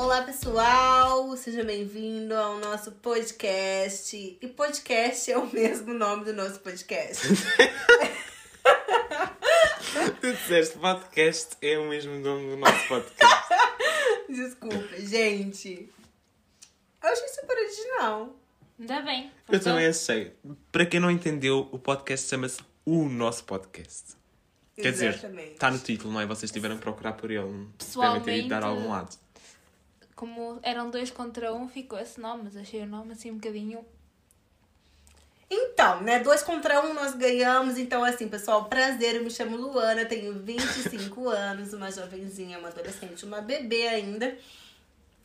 Olá, pessoal! Seja bem-vindo ao nosso podcast. E podcast é o mesmo nome do nosso podcast. tu disseste podcast é o mesmo nome do nosso podcast. Desculpa, gente. Eu achei super original. Ainda bem. Eu também achei. Para quem não entendeu, o podcast chama-se O Nosso Podcast. Quer dizer, Exatamente. está no título, não é? Vocês tiveram que procurar por ele. Devem Pessoalmente- ter ido dar a algum lado. Como eram dois contra um, ficou esse nome, mas achei o nome assim um bocadinho. Então, né? Dois contra um nós ganhamos. Então, assim, pessoal, prazer. Eu me chamo Luana, tenho 25 anos, uma jovenzinha, uma adolescente, uma bebê ainda.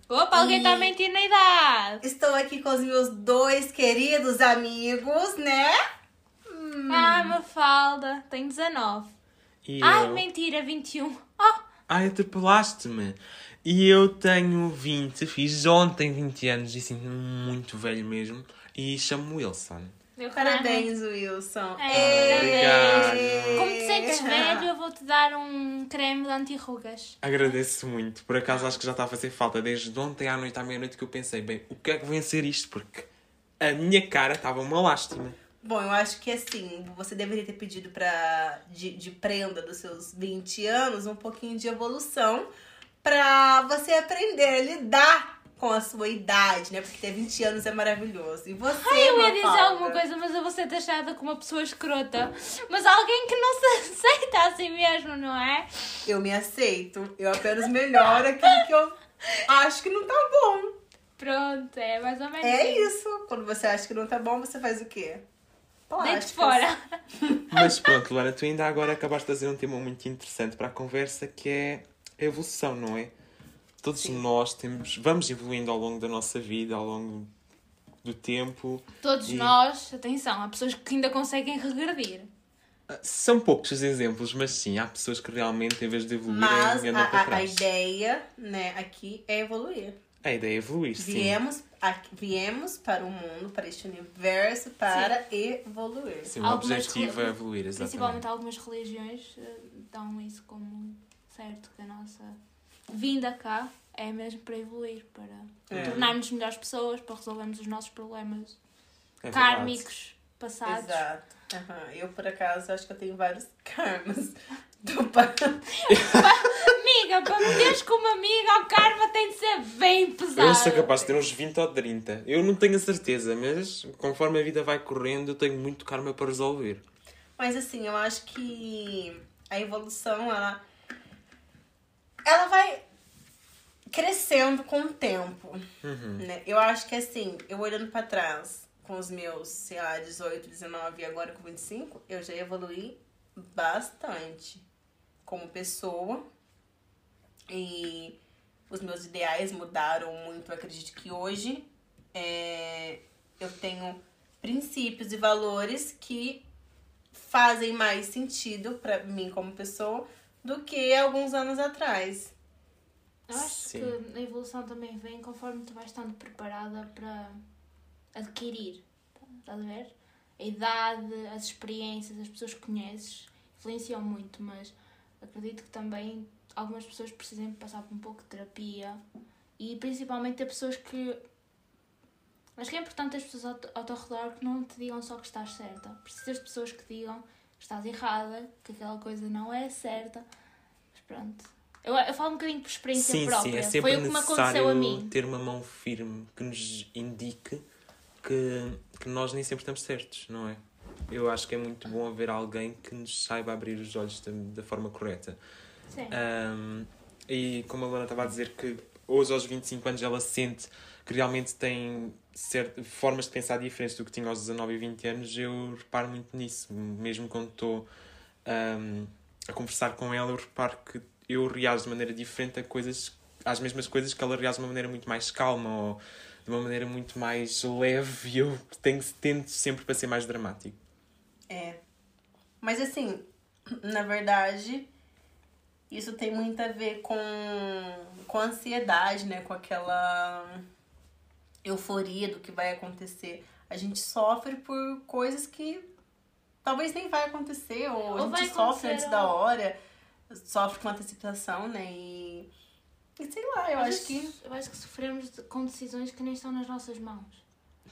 Opa, alguém tá E- mentindo na idade! Estou aqui com os meus dois queridos amigos, né? Ai, Mafalda, tem 19. E Ai, eu... mentira, 21. Oh, Ai, atropelaste-me. E eu tenho 20, fiz ontem 20 anos e sinto-me muito velho mesmo. E chamo-me Wilson. meu Parabéns, Wilson. É, Obrigado. caralho. Como te sentes velho, eu vou-te dar um creme de anti-rugas. Agradeço muito. Por acaso acho que já está a fazer falta desde ontem à noite à meia-noite que eu pensei, bem, o que é que vem ser isto? Porque a minha cara estava uma lástima. Bom, eu acho que assim, você deveria ter pedido pra, de, de prenda dos seus 20 anos um pouquinho de evolução pra você aprender a lidar com a sua idade, né? Porque ter 20 anos é maravilhoso. E você, Ai, eu ia dizer Mafalda? alguma coisa, mas eu vou ser taxada como uma pessoa escrota. Mas alguém que não se aceita assim mesmo, não é? Eu me aceito. Eu apenas melhoro aquilo que eu acho que não tá bom. Pronto, é mais ou menos É isso. isso. Quando você acha que não tá bom, você faz o quê? Plásticas. fora. Mas pronto, Luana, tu ainda agora acabaste de trazer um tema muito interessante para a conversa que é a evolução, não é? Todos Sim. nós temos, vamos evoluindo ao longo da nossa vida, ao longo do tempo. Todos E- nós, atenção, há pessoas que ainda conseguem regredir. Ah, São poucos os exemplos, mas sim, há pessoas que realmente, em vez de evoluírem, Mas andam a, para a- a trás. ideia, né, aqui é evoluir. A ideia é evoluir, sim. Viemos, aqui- viemos para o mundo, para este universo, para evoluir. Sim, o Algumas objetivo é evoluir, exatamente. Principalmente algumas religiões eh, dão isso como certo, que a nossa vinda cá é mesmo para evoluir, para É. tornar-nos melhores pessoas, para resolvermos os nossos problemas É kármicos passados. Exato. Aham. Eu, por acaso, acho que eu tenho vários karmas do pai. Amiga, para meteres com uma amiga, o karma tem de ser bem pesado. Eu sou capaz de ter uns 20 ou 30. Eu não tenho a certeza, mas conforme a vida vai correndo, eu tenho muito karma para resolver. Mas assim, eu acho que a evolução, ela. Ela vai crescendo com o tempo. Uhum. Né? Eu acho que assim, eu olhando pra trás, com os meus, sei lá, 18, 19 e agora com 25, eu já evoluí bastante como pessoa. E os meus ideais mudaram muito. Eu acredito que hoje é, eu tenho princípios e valores que fazem mais sentido pra mim como pessoa do que alguns anos atrás. Eu acho Sim. que a evolução também vem conforme tu vais estando preparada para adquirir. Estás a ver? A idade, as experiências, as pessoas que conheces influenciam muito, mas acredito que também algumas pessoas precisem passar por um pouco de terapia e principalmente ter pessoas que. Acho que é importante as pessoas ao, ao teu redor que não te digam só que estás certa. Precisas de pessoas que digam estás errada, que aquela coisa não é certa. Mas pronto. Eu, eu falo um bocadinho por experiência Sim, própria. sim, é sempre Foi o que me aconteceu a mim. ter uma mão firme que nos indique que, que nós nem sempre estamos certos, não é? Eu acho que é muito bom haver alguém que nos saiba abrir os olhos da, da forma correta. Sim. Um, e como a Luana estava a dizer que hoje aos 25 anos ela sente que realmente tem certas formas de pensar diferentes do que tinha aos 19 e 20 anos, eu reparo muito nisso. Mesmo quando estou um, a conversar com ela, eu reparo que eu reajo de maneira diferente a coisas, às mesmas coisas que ela reage de uma maneira muito mais calma ou de uma maneira muito mais leve e eu tenho, tento sempre para ser mais dramático. É. Mas assim, na verdade, isso tem muito a ver com, com a ansiedade, né? Com aquela euforia do que vai acontecer. A gente sofre por coisas que talvez nem vai acontecer, ou, Ou a gente sofre antes ou- da hora, sofre com antecipação, né? E E sei lá, eu Às acho que. Eu acho que sofremos de- com decisões que nem estão nas nossas mãos.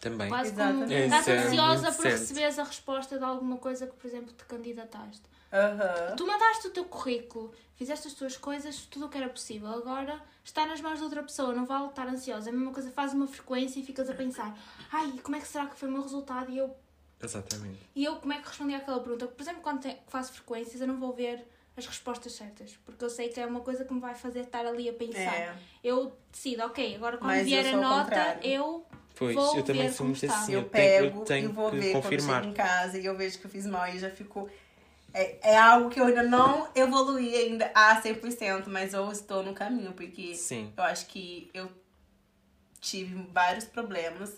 Também. Quase Exatamente. como estás é ansiosa por receberes a resposta de alguma coisa que, por exemplo, te candidataste. Aham. Tu mandaste o teu currículo, fizeste as tuas coisas, tudo o que era possível. Agora está nas mãos de outra pessoa, não vale estar ansiosa. É a mesma coisa, faz uma frequência e ficas a pensar: ai, como é que será que foi o meu resultado? E eu, Exatamente. e eu como é que respondi àquela pergunta? Por exemplo, quando te- faço frequências, eu não vou ver as respostas certas, porque eu sei que é uma coisa que me vai fazer estar ali a pensar. É. Eu decido, ok, agora quando Mas vier a nota, contrário. eu. Pois, Vou eu também ver sou muito assim. Eu, Eu, tenho, pego eu tenho e vou ver confirmar. quando eu chego em casa e eu vejo que eu fiz mal e já fico. É, é algo que eu ainda não evoluí ainda a 100%, mas eu estou no caminho, porque Sim. eu acho que eu tive vários problemas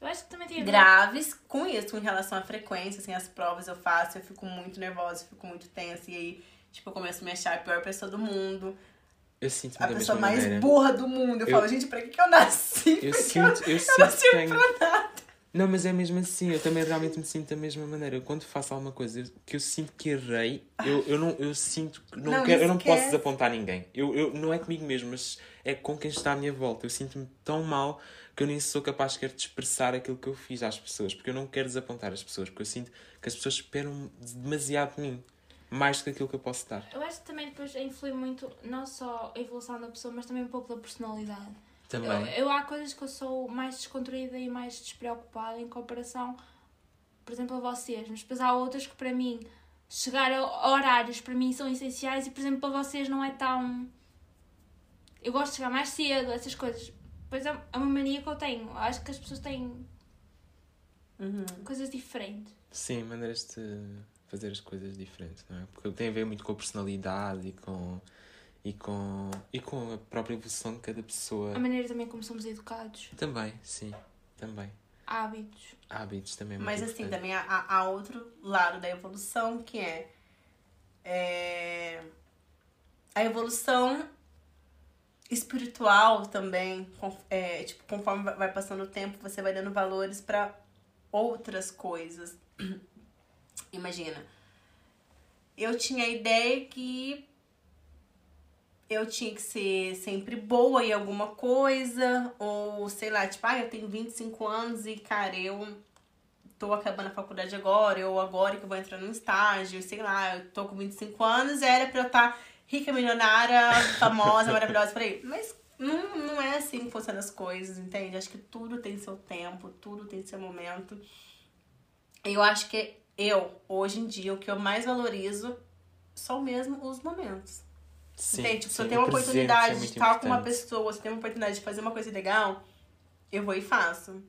Eu acho que também tem graves com isso, em relação à frequência, assim, as provas eu faço, eu fico muito nervosa, eu fico muito tensa, e aí, tipo, eu começo a me achar a pior pessoa do mundo, Eu sinto-me a pessoa mais maneira. burra do mundo. Eu, Eu- falo, gente, pra que, que eu nasci? Eu Porque sinto, eu eu não sinto sirvo tenho... pra nada. Não, mas é mesmo assim, eu também realmente me sinto da mesma maneira. Eu, quando faço alguma coisa eu- que eu sinto que errei, eu, eu, não, eu sinto que não, Não, quero, eu não esquece. posso desapontar ninguém. Eu, eu, não é comigo mesmo, mas é com quem está à minha volta. Eu sinto-me tão mal que eu nem sou capaz sequer de expressar aquilo que eu fiz às pessoas, porque eu não quero desapontar as pessoas, porque eu sinto que as pessoas esperam demasiado de mim, mais do que aquilo que eu posso dar. Eu acho que também depois influi muito, não só a evolução da pessoa, mas também um pouco da personalidade. Também. Eu, eu há coisas que eu sou mais descontraída e mais despreocupada em comparação, por exemplo, a vocês, mas depois há outras que para mim chegar a horários para mim são essenciais e por exemplo para vocês não é tão. Eu gosto de chegar mais cedo, essas coisas. Pois é é uma mania que eu tenho. Acho que as pessoas têm Uhum. coisas diferentes. Sim, maneiras de fazer as coisas diferentes, não é? Porque tem a ver muito com a personalidade e com, e com, e com a própria evolução de cada pessoa. A maneira também como somos educados, Também, sim, também. hábitos. Hábitos também é muito Mas assim, importante. também há, há- outro lado da evolução que é, é a evolução espiritual também. com- é, tipo, conforme vai- vai passando o tempo, você vai dando valores para outras coisas. Imagina, eu tinha a ideia que eu tinha que ser sempre boa em alguma coisa, ou sei lá, tipo, ah, eu tenho 25 anos e, cara, eu tô acabando a faculdade agora, ou agora que eu vou entrar num estágio, sei lá, eu tô com 25 anos, era pra eu estar rica, milionária, famosa, maravilhosa, por aí. Mas não, não é assim que funcionam as coisas, entende? Acho que tudo tem seu tempo, tudo tem seu momento. Eu acho que eu, hoje em dia, o que eu mais valorizo são mesmo os momentos. Sim, Entende? Tipo, se eu tenho uma presente oportunidade é de estar com uma pessoa, se eu tenho uma oportunidade de fazer uma coisa legal, eu vou e faço.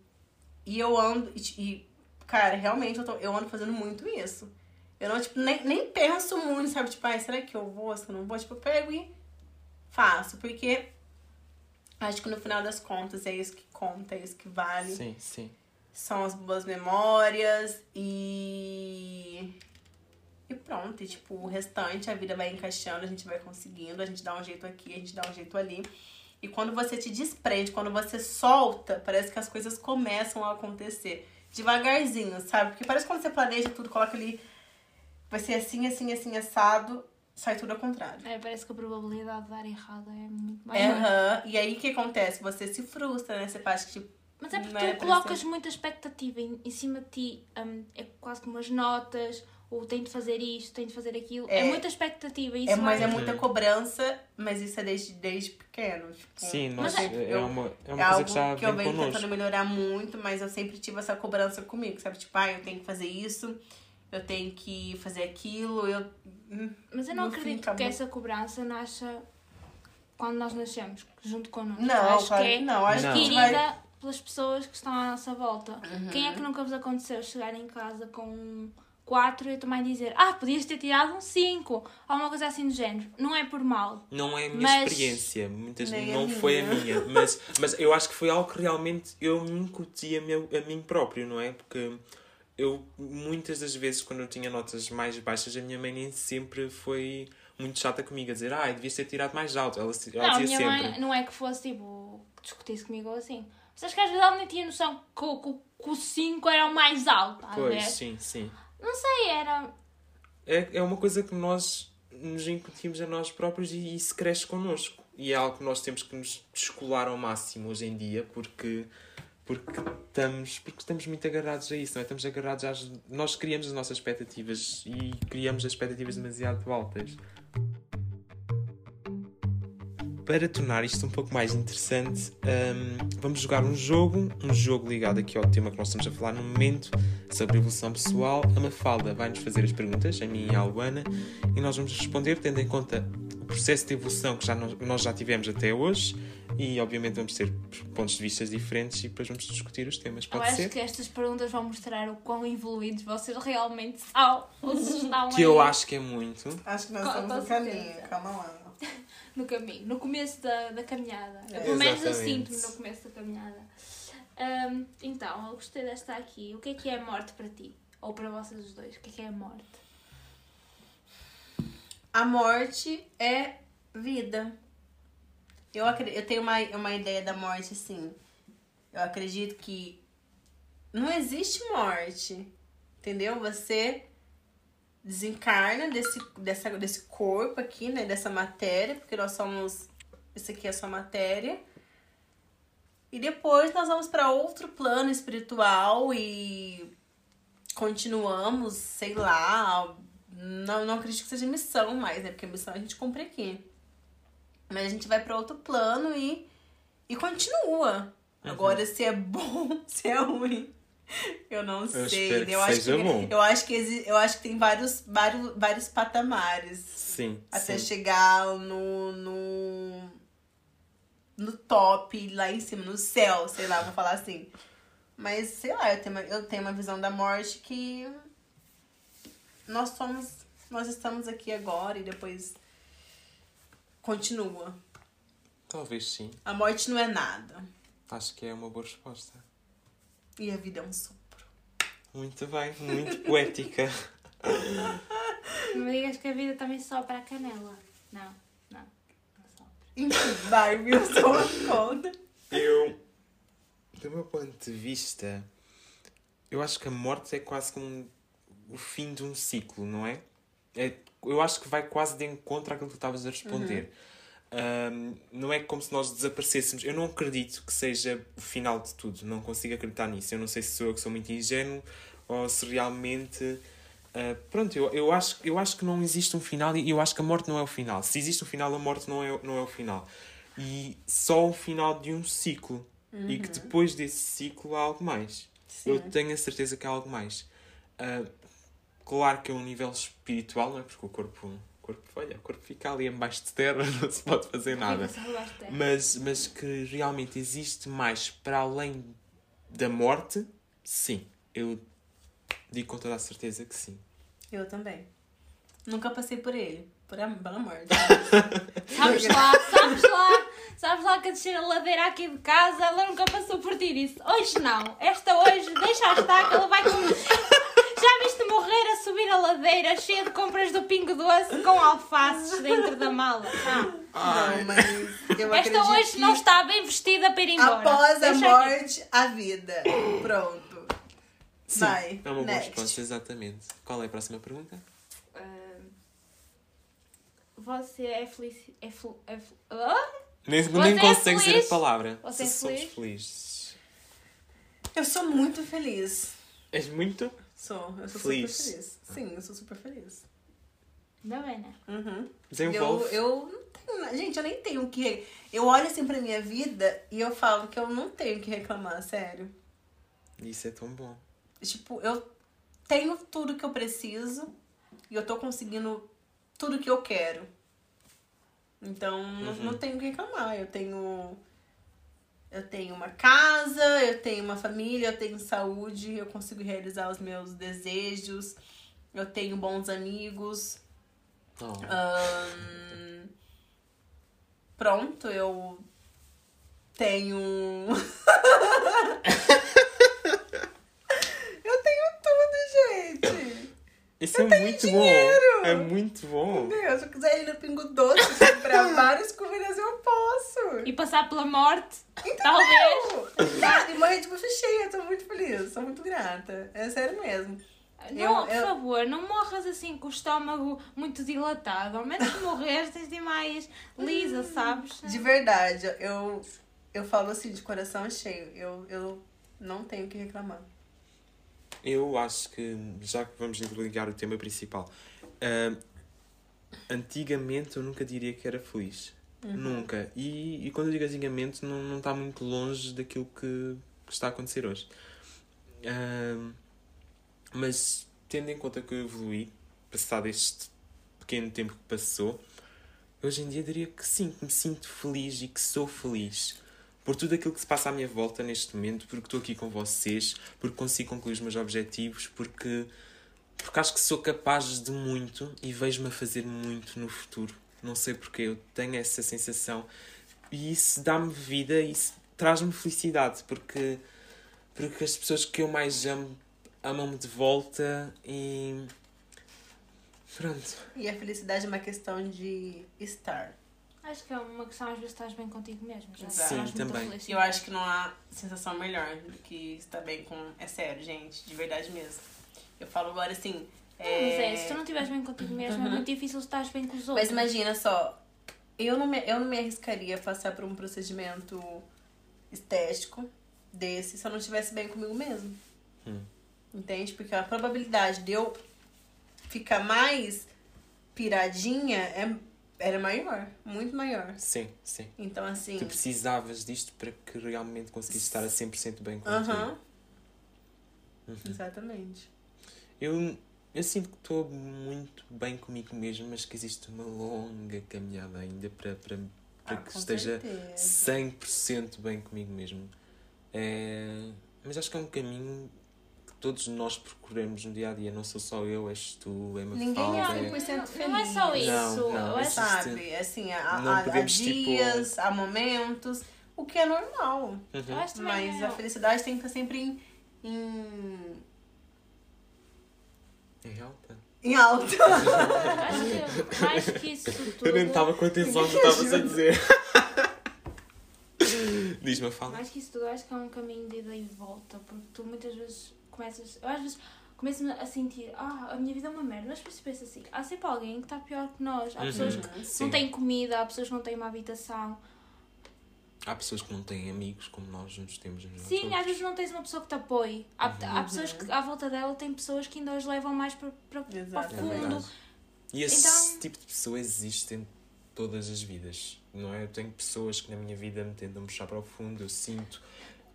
E eu ando, e, e, cara, realmente eu, tô, eu ando fazendo muito isso. Eu não, tipo, nem, nem penso muito, sabe? Tipo, ai, será que eu vou, se eu não vou? Tipo, eu pego e faço. Porque acho que no final das contas é isso que conta, é isso que vale Sim, sim. são as boas memórias e. E pronto, e tipo, o restante, a vida vai encaixando, a gente vai conseguindo, a gente dá um jeito aqui, a gente dá um jeito ali. E quando você te desprende, quando você solta, parece que as coisas começam a acontecer. Devagarzinho, sabe? Porque parece que quando você planeja tudo, coloca ali, vai ser assim, assim, assim, assado, sai tudo ao contrário. É, parece que a probabilidade de dar errado é muito maior. Aham. E aí o que acontece? Você se frustra, né? Você faz que, tipo, Mas é porque era tu colocas muita expectativa em, em cima de ti. hum, é quase como as notas, ou tenho de fazer isto, tenho de fazer aquilo. É, É. muita expectativa. Isso É, mas é vai- muita cobrança, mas isso é desde, desde pequeno. Tipo, Sim, Mas é- é, uma, é é uma coisa algo que já que eu venho connosco. tentando melhorar muito, mas eu sempre tive essa cobrança comigo, sabe? Tipo, ah, eu tenho que fazer isso, eu tenho que fazer aquilo, eu. hum, Mas eu não fim, acredito que acabou. essa cobrança nasça quando nós nascemos, junto connosco. Não, acho claro que é não. Acho que adquirida vai. pelas pessoas que estão à nossa volta. Uhum. Quem é que nunca vos aconteceu chegar em casa com 4 e a tua mãe dizer ah, podias ter tirado um 5 ou uma coisa assim do género? Não é por mal. Não é a minha Mas- experiência, muitas não minha. foi a minha, mas, mas eu acho que foi algo que realmente eu me incuti a, meu, a mim próprio, não é? Porque eu, muitas das vezes, quando eu tinha notas mais baixas, a minha mãe nem sempre foi muito chata comigo, a dizer, ah, devias ter tirado mais alto. Ela, ela não, a dizia minha sempre. mãe não é que fosse tipo que discutisse comigo ou assim. Mas acho que às vezes ela nem tinha noção que, o- que, que o 5 era o mais alto. ver? Pois, sim, sim. Não sei, era. É, é uma coisa que nós nos incutimos a nós próprios e isso cresce connosco. e é algo que nós temos que nos descolar ao máximo hoje em dia, porque, porque, estamos, porque estamos muito agarrados a isso, não é? Estamos agarrados às. Nós criamos as nossas expectativas e criamos as expectativas demasiado altas. Para tornar isto um pouco mais interessante, hum, vamos jogar um jogo, um jogo ligado aqui ao tema que nós estamos a falar no momento, sobre evolução pessoal. A Mafalda vai-nos fazer as perguntas, a mim e a Albuana, e nós vamos responder tendo em conta o processo de evolução que já nós, nós já tivemos até hoje e obviamente vamos ter pontos de vista diferentes e depois vamos discutir os temas. Pode eu acho ser? que estas perguntas vão mostrar o quão evoluídos vocês realmente são. Estão Que aí eu acho que é muito. Acho que nós Com- estamos no caminho, certeza. calma lá. no caminho, no começo da, da caminhada. É. Pelo menos eu sinto-me no começo da caminhada. Hum, então, eu gostei desta aqui. O que é que é morte para ti? Ou para vocês os dois? O que é que é morte? A morte é vida. Eu, eu tenho uma, uma ideia da morte assim. Eu acredito que não existe morte. Entendeu? Você desencarna desse, dessa, desse corpo aqui, né? Dessa matéria, porque nós somos. Isso aqui é só matéria. E depois nós vamos para outro plano espiritual e continuamos, sei lá. Não, não acredito que seja missão mais, né? Porque missão a gente cumpre aqui. Mas a gente vai para outro plano e, e continua. Agora, se é bom, se é ruim. Eu não sei. espero né? eu acho que. Eu acho que, eu acho que tem vários, vários, vários patamares Sim. até sim. chegar no, no no top lá em cima no céu sei lá vou falar assim mas sei lá eu tenho uma, eu tenho uma visão da morte que nós somos nós estamos aqui agora e depois continua Talvez sim. a morte não é nada Acho que é uma boa resposta. e a vida é um sopro Muito bem, muito poética. Não me digas que a vida também sopra a canela. Não. Enfim vai uma conta Eu, do meu ponto de vista, eu acho que a morte é quase como o fim de um ciclo, não é? é eu acho que vai quase de encontro àquilo que tu estavas a responder. Ahm, não é como se nós desaparecêssemos. Eu não acredito que seja o final de tudo. Não consigo acreditar nisso. Eu não sei se sou eu que sou muito ingênuo ou se realmente. Ah, pronto, eu, eu, acho, eu acho que não existe um final e eu acho que a morte não é o final. Se existe um final, a morte não é, não é o final. E só o final de um ciclo. E que depois desse ciclo há algo mais. Sim. Eu tenho a certeza que há algo mais. Ah, claro que é um nível espiritual, não é? Porque o corpo, o corpo, olha, o corpo fica ali embaixo de terra, não se pode fazer nada. Mas, mas que realmente existe mais para além da morte, sim. Eu digo com toda a certeza que sim. eu também nunca passei por ele por am- pela morte Sabes lá, sabes lá, sabes lá que a descer a ladeira aqui de casa, ela nunca passou por ti e disse: Hoje não, esta hoje, deixa estar que ela vai com. Já viste morrer a subir a ladeira cheia de compras do Pingo Doce com alfaces dentro da mala? Não. não mas eu Esta hoje não está bem vestida para ir embora. Após a Deixa aqui. morte, a vida. Pronto. Sim, Vai, é uma boa next. resposta, exatamente. Qual é a próxima pergunta? Ah, você é feliz. É fel- é fel- Ah? Nem, Você nem é consegue dizer feliz? a palavra. Você é somos feliz? felizes. Eu sou muito feliz. És muito? Sou, eu sou Feliz. super feliz. Sim, eu sou super feliz. Ainda bem, né? Uhum. Eu, Desenvolve. eu não tenho, gente, eu nem tenho o que. Eu olho assim pra minha vida e eu falo que eu não tenho o que reclamar, sério. Isso é tão bom. Tipo, eu tenho tudo que eu preciso e eu tô conseguindo tudo que eu quero. Então, não, Uhum. não tenho o que reclamar. Eu tenho. Eu tenho uma casa, eu tenho uma família, eu tenho saúde, eu consigo realizar os meus desejos, eu tenho bons amigos. Oh. Ahn, pronto, eu tenho. eu tenho tudo, Isso é muito dinheiro. bom. É muito bom. Meu, se eu quiser ir no Pingo Doce comprar várias comidas, eu posso. E passar pela morte, Então, talvez. E morrer de bucha cheia, eu tô muito feliz, sou muito grata. É sério mesmo. Não, Eu- por eu- favor, não morras assim com o estômago muito dilatado. Ao menos que morreres, tens de mais lisa, sabes? De verdade, eu, eu falo assim, de coração cheio. Eu, eu não tenho o que reclamar. Eu acho que, já que vamos ligar o tema principal, ah, antigamente eu nunca diria que era feliz. Nunca. E, e quando eu digo antigamente, não, não está muito longe daquilo que, que está a acontecer hoje. Ah, mas, tendo em conta que eu evolui, passado este pequeno tempo que passou, hoje em dia diria que sim, que me sinto feliz e que sou feliz por tudo aquilo que se passa à minha volta neste momento, porque estou aqui com vocês, porque consigo concluir os meus objetivos, porque, porque acho que sou capaz de muito e vejo-me a fazer muito no futuro. Não sei porque, eu tenho essa sensação e isso dá-me vida e traz-me felicidade, porque, porque as pessoas que eu mais amo amam-me de volta e. Pronto. E a felicidade é uma questão de estar. Acho que é uma questão, às vezes estás bem contigo mesmo. Já Sim, muito também. Eu acho que não há sensação melhor do que estar bem com. É sério, gente, de verdade mesmo. Eu falo agora assim. Não, Mas é, se tu não estiveres bem contigo mesmo, é Uhum. muito difícil estar bem com os Mas outros. imagina só, eu não, me, eu não me arriscaria a passar por um procedimento estético desse se eu não estivesse bem comigo mesmo. Hum. Entende? Porque a probabilidade de eu ficar mais piradinha é, era maior, muito maior. Sim, sim. Então, assim. Tu precisavas disto para que realmente conseguisse estar a 100% bem contigo. Aham. Exatamente. Eu, eu sinto que estou muito bem comigo mesmo, mas que existe uma longa caminhada ainda para, para, para Ah, que esteja certeza. 100% bem comigo mesmo. É, mas acho que é um caminho todos nós percorremos no dia a dia. Não sou só eu, és tu, é Ninguém Mafalda. é é... 100% feliz. Não é só isso. Não, não, existe- Sabe? Assim, há, há, há podemos, tipo- dias, há momentos, o que é normal. Uhum. Mas é- a felicidade tem que estar sempre em, em, É alta. em alta. Acho que mais que isso tudo. Eu nem estava com atenção no que estavas a dizer. Diz-me, fala. Mais que isso tudo, acho que é um caminho de ida e volta, porque tu muitas vezes começas. Eu às vezes começo a sentir, ah, a minha vida é uma merda, mas depois penso assim, há sempre alguém que está pior que nós. Há Uhum. pessoas que Sim. não têm comida, há pessoas que não têm uma habitação. Há pessoas que não têm amigos como nós nos temos. uns aos Sim, outros. às vezes não tens uma pessoa que te apoie. Há, Uhum. há pessoas que à volta dela têm pessoas que ainda os levam mais para, para, para o Exato, é fundo. verdade. E esse Então- tipo de pessoa existe em todas as vidas, não é? Eu tenho pessoas que na minha vida me tentam puxar para o fundo, eu sinto.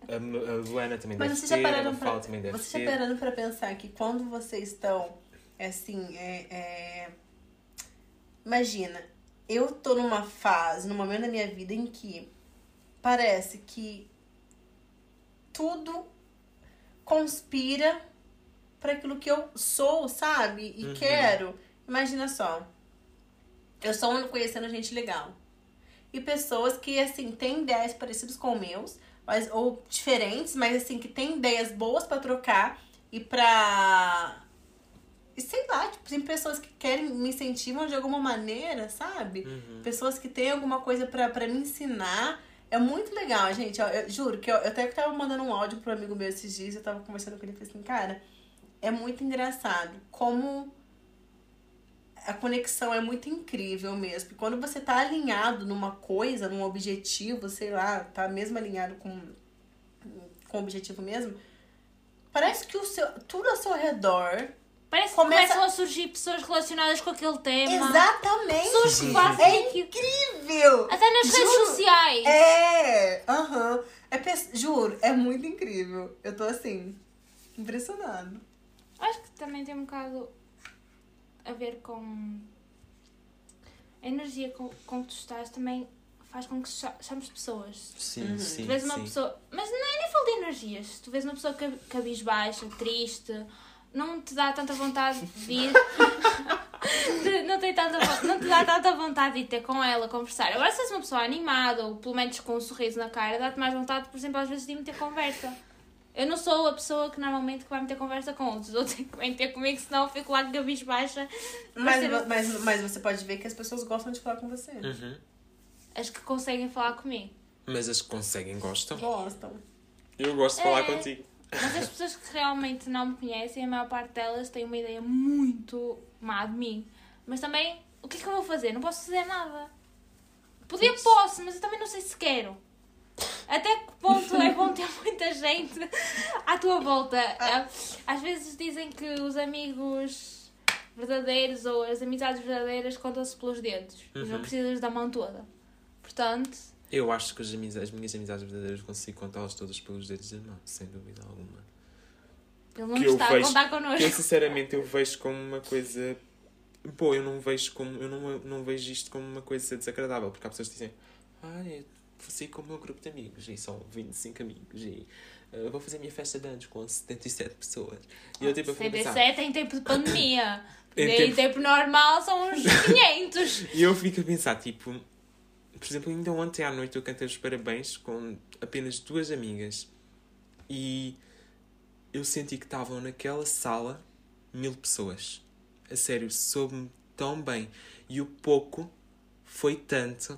A, a Luana também Mas vocês já ter, pararam pra, também deve vocês já pararam pra pensar que quando vocês estão, assim, é, é... Imagina, eu tô numa fase, num momento da minha vida em que parece que tudo conspira para aquilo que eu sou, sabe? E Uhum. quero. Imagina só. Eu só ando conhecendo gente legal. E pessoas que, assim, têm ideias parecidas com meus, mas, ou diferentes, mas, assim, que têm ideias boas pra trocar e pra. E sei lá, tipo, tem pessoas que querem me incentivam de alguma maneira, sabe? Uhum. Pessoas que têm alguma coisa pra, pra me ensinar. É muito legal, gente. Eu, eu juro que eu, eu até tava mandando um áudio pro amigo meu esses dias, eu tava conversando com ele e falei assim, cara, é muito engraçado como a conexão é muito incrível mesmo. E quando você tá alinhado numa coisa, num objetivo, sei lá, tá mesmo alinhado com, com o objetivo mesmo, parece que o seu, tudo ao seu redor. Parece que Começa- começam a surgir pessoas relacionadas com aquele tema. Exatamente! Pessoas que fazem É aquilo. incrível! Até nas redes Juro. sociais. É! Aham. É, pe- juro, é muito incrível. Eu tô assim, impressionado. Acho que também tem um bocado a ver com a energia com, com que tu estás também faz com que cha- chames pessoas. Sim, sim. Tu vês uma sim. pessoa. Mas não é nem falo de energias. Se tu vês uma pessoa cab- cabisbaixa, triste, não te dá tanta vontade de ir. não, tem tanta, não te dá tanta vontade de ir ter com ela, conversar. Agora, se és uma pessoa animada ou pelo menos com um sorriso na cara, dá-te mais vontade, por exemplo, às vezes de ir meter conversa. Eu não sou a pessoa que normalmente que vai meter conversa com outros. Outros têm que vêm ter comigo, senão eu fico lá cabisbaixa. Mas, ser- mas, mas você pode ver que as pessoas gostam de falar com você. Uhum. As que conseguem falar comigo. Mas as que conseguem gostam. Gostam. Eu gosto de falar É. contigo. Mas as pessoas que realmente não me conhecem, a maior parte delas têm uma ideia muito má de mim. Mas também, o que é que eu vou fazer? Não posso fazer nada. Poder posso, mas eu também não sei se quero. Até que ponto muita gente à tua volta? Às vezes dizem que os amigos verdadeiros ou as amizades verdadeiras contam-se pelos dedos. E não Uhum. precisas da mão toda. Portanto, Eu acho que as, amizades, as minhas amizades verdadeiras consigo contá-las todas pelos dedos da mão, sem dúvida alguma. ele não Que eu está a vejo- contar Que eu, connosco. sinceramente, eu vejo como uma coisa. Pô, eu não vejo como. Eu não, não vejo isto como uma coisa desagradável, porque há pessoas que dizem. Ah, eu vou sair com o meu grupo de amigos, e são 25 amigos, e ah, vou fazer a minha festa de anos com 77 pessoas. E eu tipo, eu fico a pensar. CB7 em tempo de pandemia. Em em tempo- tempo normal são uns 500. E eu fico a pensar, tipo, por exemplo, ainda ontem à noite eu cantei os parabéns com apenas duas amigas e eu senti que estavam naquela sala mil pessoas. A sério, soube-me tão bem. E o pouco foi tanto.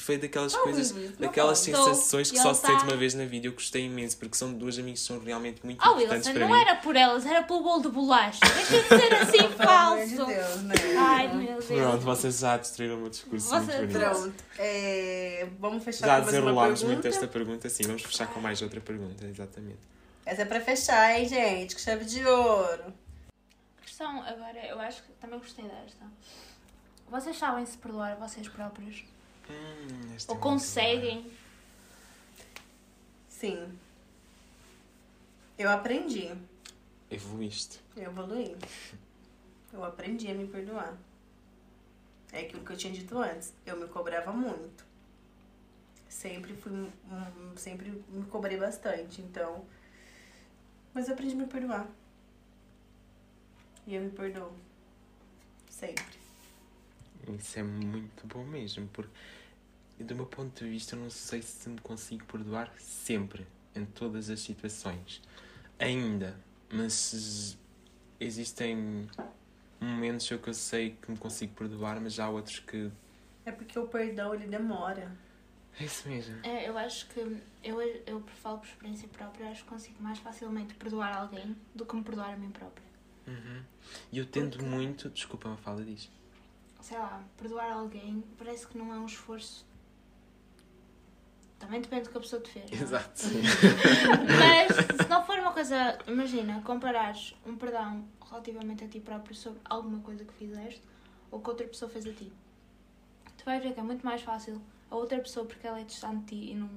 Foi daquelas Tá coisas, não daquelas fala. sensações que só se sente tá- uma vez na vida. Eu gostei imenso porque são duas amigas que são realmente muito Oh, importantes Wilson, para não mim. era por elas, era pelo bolo de bolacha. Deixa de ser assim Pelo amor de falso. Deus, né? Ai, meu Deus. Pronto, vocês já destruíram o meu discurso Você-. Pronto. É, vamos fechar Já com mais uma desenrolámos pergunta. muito esta pergunta, sim. Vamos fechar com mais outra pergunta, exatamente. Essa é pra fechar, hein, gente? Com chave de ouro. A questão agora, eu acho que também gostei desta. Vocês sabem se perdoar vocês próprios? Hum, Ou é conseguem? Sim. Eu aprendi. Evoluíste. Eu evoluí. Eu aprendi a me perdoar. É aquilo que eu tinha dito antes. Eu me cobrava muito. Sempre fui. Sempre me cobrei bastante. Então. Mas eu aprendi a me perdoar. E eu me perdoo. Sempre. Isso é muito bom mesmo, porque do meu ponto de vista eu não sei se me consigo perdoar sempre, em todas as situações. Ainda, mas existem momentos em que eu sei que me consigo perdoar, mas há outros que. É porque o perdão ele demora. É isso mesmo. É, eu acho que eu, eu falo por experiência própria, eu acho que consigo mais facilmente perdoar alguém do que me perdoar a mim própria. Uhum. E eu tendo Porque- muito. Desculpa, uma fala disso. Sei lá, perdoar alguém parece que não é um esforço. Também depende do que a pessoa te fez. é? Exato. Mas se não for uma coisa, imagina, comparares um perdão relativamente a ti próprio sobre alguma coisa que fizeste ou que outra pessoa fez a ti, tu vais ver que é muito mais fácil a outra pessoa porque ela é distante de ti e não.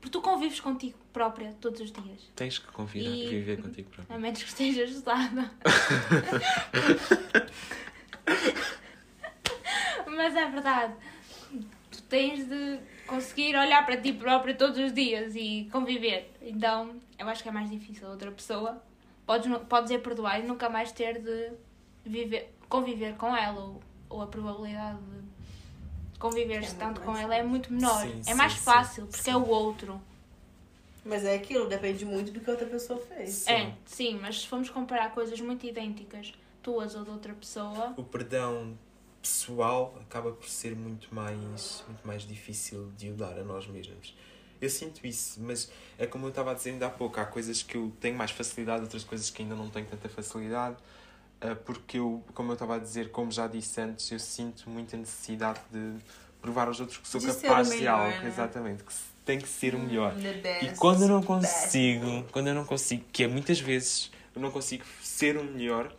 Porque tu convives contigo própria todos os dias. Tens que confiar E- viver contigo próprio. A menos que estejas ajudada. Mas é verdade. Tu tens de conseguir olhar para ti própria todos os dias e conviver. Então, eu acho que é mais difícil. A outra pessoa podes, podes ir perdoar e nunca mais ter de viver, conviver com ela. Ou, ou a probabilidade de conviver É tanto com ela é muito menor. Sim, é mais sim, fácil, porque sim. é o outro. Mas é aquilo, depende muito do que a outra pessoa fez. Sim. É, sim, mas se formos comparar coisas muito idênticas, tuas ou de outra pessoa, o perdão pessoal acaba por ser muito mais, muito mais difícil de o dar a nós mesmos. Eu sinto isso, mas é como eu estava a dizer ainda há pouco, há coisas que eu tenho mais facilidade, outras coisas que ainda não tenho tanta facilidade, ah, porque eu, como eu estava a dizer, como já disse antes, eu sinto muita necessidade de provar aos outros que sou De capaz de melhor, algo, né? exatamente, que tem que ser o melhor. The best, E quando eu não best. consigo, quando eu não consigo, que é muitas vezes eu não consigo ser o melhor,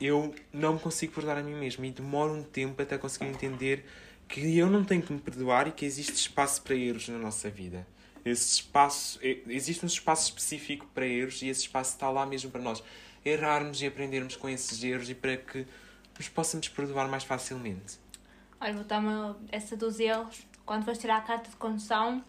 eu não me consigo perdoar a mim mesmo e demoro um tempo até conseguir entender que eu não tenho que me perdoar e que existe espaço para erros na nossa vida. Esse espaço, existe um espaço específico para erros e esse espaço está lá mesmo para nós errarmos e aprendermos com esses erros e para que nos possamos perdoar mais facilmente. olha, vou essa dos erros, quando vais tirar a carta de condução,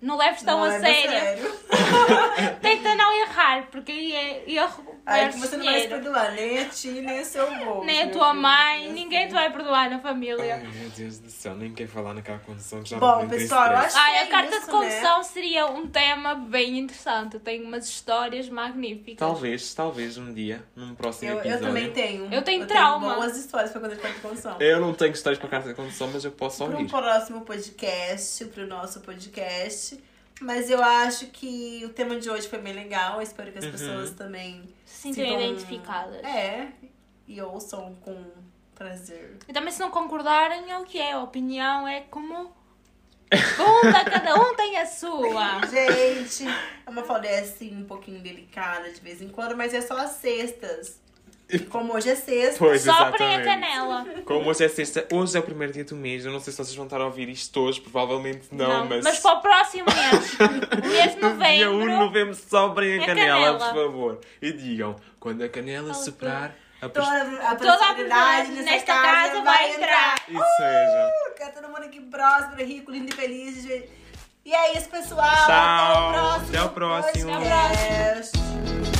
não leves tão Não a leva sério. Tenta não errar, porque aí é erro Aí que você não vai se perdoar nem a ti, nem a seu avô. Nem a tua filho. mãe, Assim. ninguém te vai perdoar na família. Ai meu Deus do céu, nem quero falar naquela condição que já Bom, me pessoal, eu acho- Ai, a é carta isso, de condução seria um tema bem interessante. Eu tenho umas histórias magníficas. Talvez, talvez um dia, num próximo Eu, episódio. eu também tenho. Eu tenho trauma. Tenho boas histórias pra quando eu de condição. Eu não tenho histórias para carta de condução, mas eu posso Para um ouvir. próximo podcast, pro nosso podcast, Mas eu acho que o tema de hoje foi bem legal. Eu espero que as Uhum. pessoas também Se sintam identificadas. É, e ouçam com prazer. E também se não concordarem é o que é. A opinião é como. Conta, cada um tem a sua. Gente, a Mafalda é assim, um pouquinho delicada de vez em quando, mas é só as sextas. E como hoje é sexta, Pois, Soprem a exatamente. canela. Como hoje é sexta, hoje é o primeiro dia do mês. Eu não sei se vocês vão estar a ouvir isto hoje, provavelmente não, mas. para o próximo mês. mês de Dia 1 de novembro. novembro, sobrem a A canela, canela. por favor. E digam, quando a canela soprar, a toda a Toda a prosperidade nesta casa, vai entrar. E seja. Uh, quero todo mundo aqui próspero, rico, lindo e feliz. gente. E é isso, pessoal. Tchau. Até o próximo. Até o próximo. podcast.